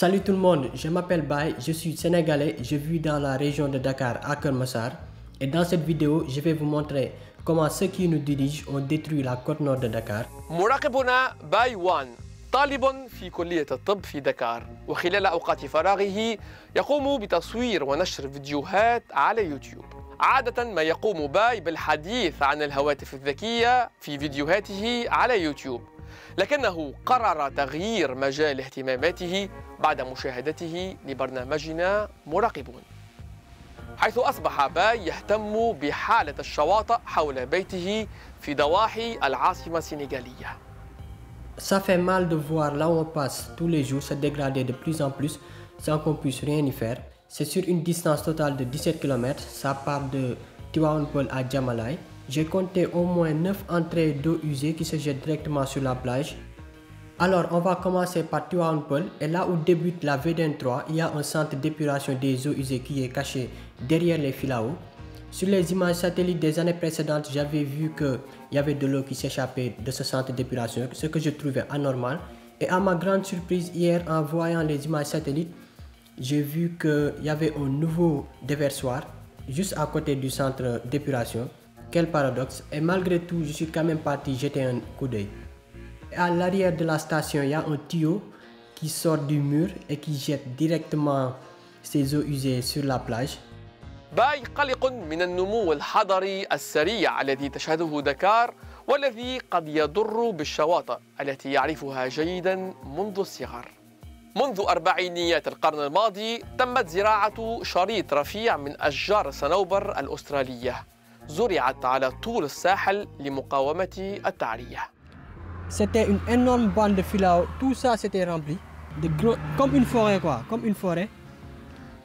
Salut tout le monde, je m'appelle Bay, je suis sénégalais, je vis dans la région de Dakar à Kermassar et dans cette vidéo je vais vous montrer comment ceux qui nous dirigent ont détruit la côte nord de Dakar. مراقبنا باي وان طالب في كلية الطب في دكار وخلال أوقات فراغه يقوم بتصوير ونشر فيديوهات على يوتيوب عادة ما يقوم باي بالحديث عن الهواتف الذكية في فيديوهاته على يوتيوب لكنه قرر تغيير مجال اهتماماته بعد مشاهدته لبرنامجنا مراقبون حيث أصبح باي يهتم بحالة الشواطئ حول بيته في ضواحي العاصمة السنغالية Ça fait mal de voir là où on passe tous les jours se dégrader de plus en plus sans qu'on puisse rien y faire. C'est sur une distance totale de 17 km, ça part de Tiwaonpol à Djamalai. J'ai compté au moins 9 entrées d'eau usée qui se jettent directement sur la plage. Alors on va commencer par Tiwaonpol et là où débute la VDN3, il y a un centre d'épuration des eaux usées qui est caché derrière les filaos. Sur les images satellites des années précédentes, j'avais vu qu'il y avait de l'eau qui s'échappait de ce centre d'épuration, ce que je trouvais anormal. Et à ma grande surprise, hier, en voyant les images satellites, j'ai vu qu'il y avait un nouveau déversoir juste à côté du centre d'épuration. Quel paradoxe. Et malgré tout, je suis quand même parti jeter un coup d'œil. À l'arrière de la station, il y a un tuyau qui sort du mur et qui jette directement ses eaux usées sur la plage. باي قلق من النمو الحضري السريع الذي تشهده دكار والذي قد يضر بالشواطئ التي يعرفها جيدا منذ الصغر. منذ أربعينيات القرن الماضي تمت زراعة شريط رفيع من أشجار الصنوبر الأسترالية زرعت على طول الساحل لمقاومة التعرية. C'était une énorme bande de filao, tout ça c'était rempli, de gros, comme une forêt quoi, comme une forêt.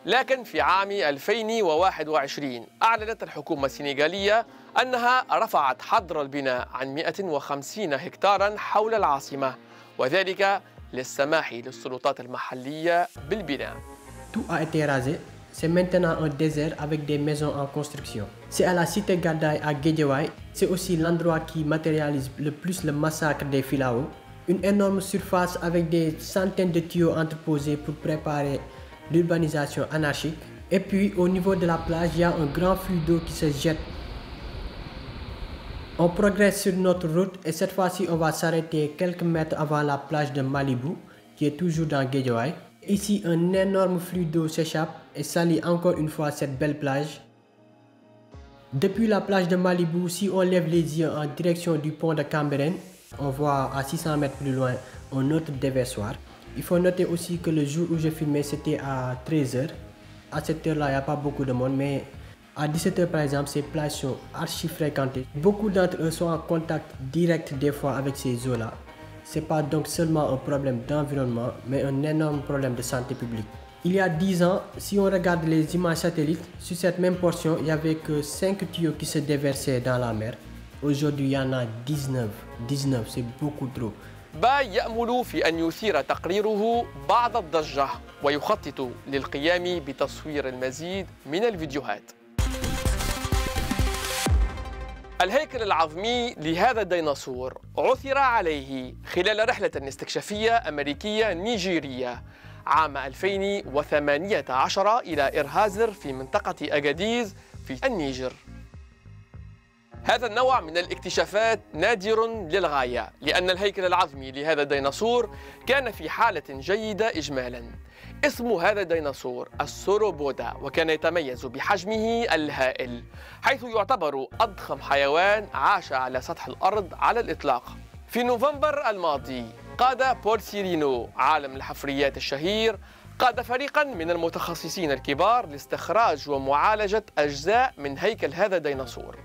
لكن في عام 2021 أعلنت الحكومة السنغالية أنها رفعت حظر البناء عن 150 هكتارا حول العاصمة وذلك للسماح للسلطات المحلية بالبناء. Tout a été rasé, c'est maintenant un désert avec des maisons en construction. C'est à la cité Gadaï à Guédiawaye, c'est aussi l'endroit qui matérialise le plus le massacre des Filao. Une énorme surface avec des centaines de tuyaux entreposés pour préparer l'urbanisation anarchique. Et puis au niveau de la plage, il y a un grand flux d'eau qui se jette. On progresse sur notre route et cette fois-ci on va s'arrêter quelques mètres avant la plage de Malibu qui est toujours dans Guédiawaye. Ici un énorme flux d'eau s'échappe et salit encore une fois cette belle plage. Depuis la plage de Malibu, si on lève les yeux en direction du pont de Camberen, on voit à 600 mètres plus loin un autre déversoir. Il faut noter aussi que le jour où j'ai filmé, c'était à 13h. À cette heure-là, il n'y a pas beaucoup de monde, mais à 17h par exemple, ces plages sont archi fréquentées. Beaucoup d'entre eux sont en contact direct des fois avec ces eaux-là. Ce n'est pas donc seulement un problème d'environnement, mais un énorme problème de santé publique. Il y a 10 ans, si on regarde les images satellites, sur cette même portion, il n'y avait que 5 tuyaux qui se déversaient dans la mer. Aujourd'hui, il y en a 19. 19, c'est beaucoup trop. باي يأمل في أن يثير تقريره بعض الضجة ويخطط للقيام بتصوير المزيد من الفيديوهات الهيكل العظمي لهذا الديناصور عثر عليه خلال رحلة استكشافية أمريكية نيجيرية عام 2018 إلى إرهازر في منطقة أجاديز في النيجر. هذا النوع من الاكتشافات نادر للغاية لأن الهيكل العظمي لهذا الديناصور كان في حالة جيدة إجمالا. اسم هذا الديناصور السوروبودا وكان يتميز بحجمه الهائل حيث يعتبر أضخم حيوان عاش على سطح الأرض على الإطلاق. في نوفمبر الماضي قاد بول سيرينو عالم الحفريات الشهير قاد فريقا من المتخصصين الكبار لاستخراج ومعالجة أجزاء من هيكل هذا الديناصور.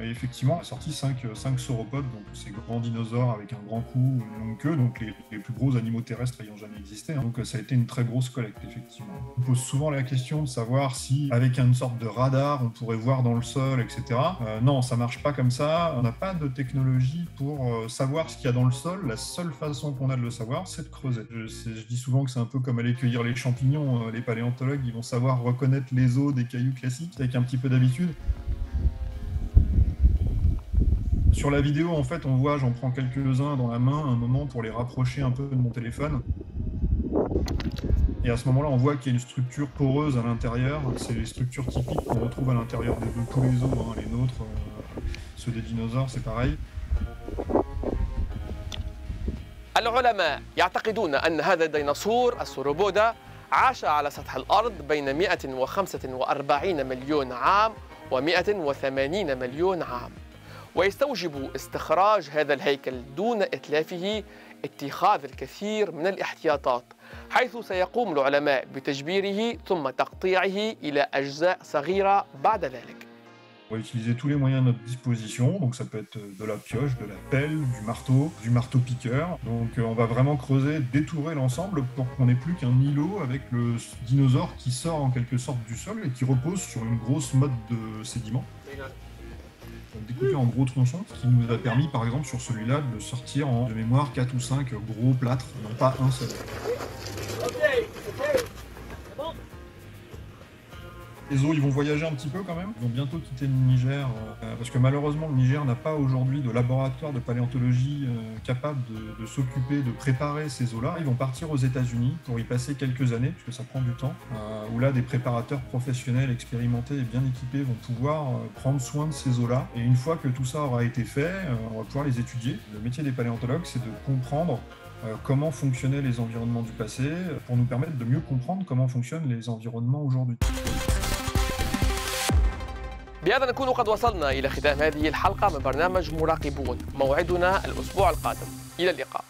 Et effectivement, on a sorti 5, 5 sauropodes, donc ces grands dinosaures avec un grand cou, une longue queue, donc les, plus gros animaux terrestres ayant jamais existé. hein. Donc ça a été une très grosse collecte, effectivement. On pose souvent la question de savoir si, avec une sorte de radar, on pourrait voir dans le sol, etc. Euh, non, ça marche pas comme ça. On n'a pas de technologie pour euh, savoir ce qu'il y a dans le sol. La seule façon qu'on a de le savoir, c'est de creuser. Je, dis souvent que c'est un peu comme aller cueillir les champignons. Euh, Les paléontologues, ils vont savoir reconnaître les os des cailloux classiques avec un petit peu d'habitude. Sur la vidéo, en fait, on voit, j'en prends quelques-uns dans la main, un moment pour les rapprocher un peu de mon téléphone. Et à ce moment-là, on voit qu'il y a une structure poreuse à l'intérieur. C'est les structures typiques qu'on retrouve à l'intérieur de, de tous les os, hein, les nôtres, euh, ceux des dinosaures, c'est pareil. العلماء يعتقدون أن هذا الديناصور السوروبودا عاش على سطح الأرض بين 145 مليون عام و180 مليون عام ويستوجب استخراج هذا الهيكل دون إتلافه اتخاذ الكثير من الاحتياطات حيث سيقوم العلماء بتجبيره ثم تقطيعه إلى أجزاء صغيرة بعد ذلك On va utiliser tous les moyens à notre disposition. Donc ça peut être de la pioche, de la pelle, du marteau, du marteau-piqueur. Donc euh, on va vraiment creuser, détourer l'ensemble pour qu'on n'ait plus qu'un îlot avec le s- dinosaure qui sort en quelque sorte du sol et qui repose sur une grosse motte de sédiments. Découpé en gros tronçons, ce qui nous a permis par exemple sur celui-là de sortir de mémoire 4 ou 5 gros plâtres, non pas un seul. Les eaux, ils vont voyager un petit peu quand même. Ils vont bientôt quitter le Niger, euh, parce que malheureusement, le Niger n'a pas aujourd'hui de laboratoire de paléontologie euh, capable de, s'occuper, de préparer ces eaux-là. Ils vont partir aux États-Unis pour y passer quelques années, puisque ça prend du temps. euh, où là, des préparateurs professionnels, expérimentés et bien équipés vont pouvoir prendre soin de ces eaux-là. Et une fois que tout ça aura été fait, on va pouvoir les étudier. Le métier des paléontologues, c'est de comprendre comment fonctionnaient les environnements du passé, pour nous permettre de mieux comprendre comment fonctionnent les environnements aujourd'hui. بهذا نكون قد وصلنا إلى ختام هذه الحلقة من برنامج مراقبون موعدنا الأسبوع القادم. إلى اللقاء.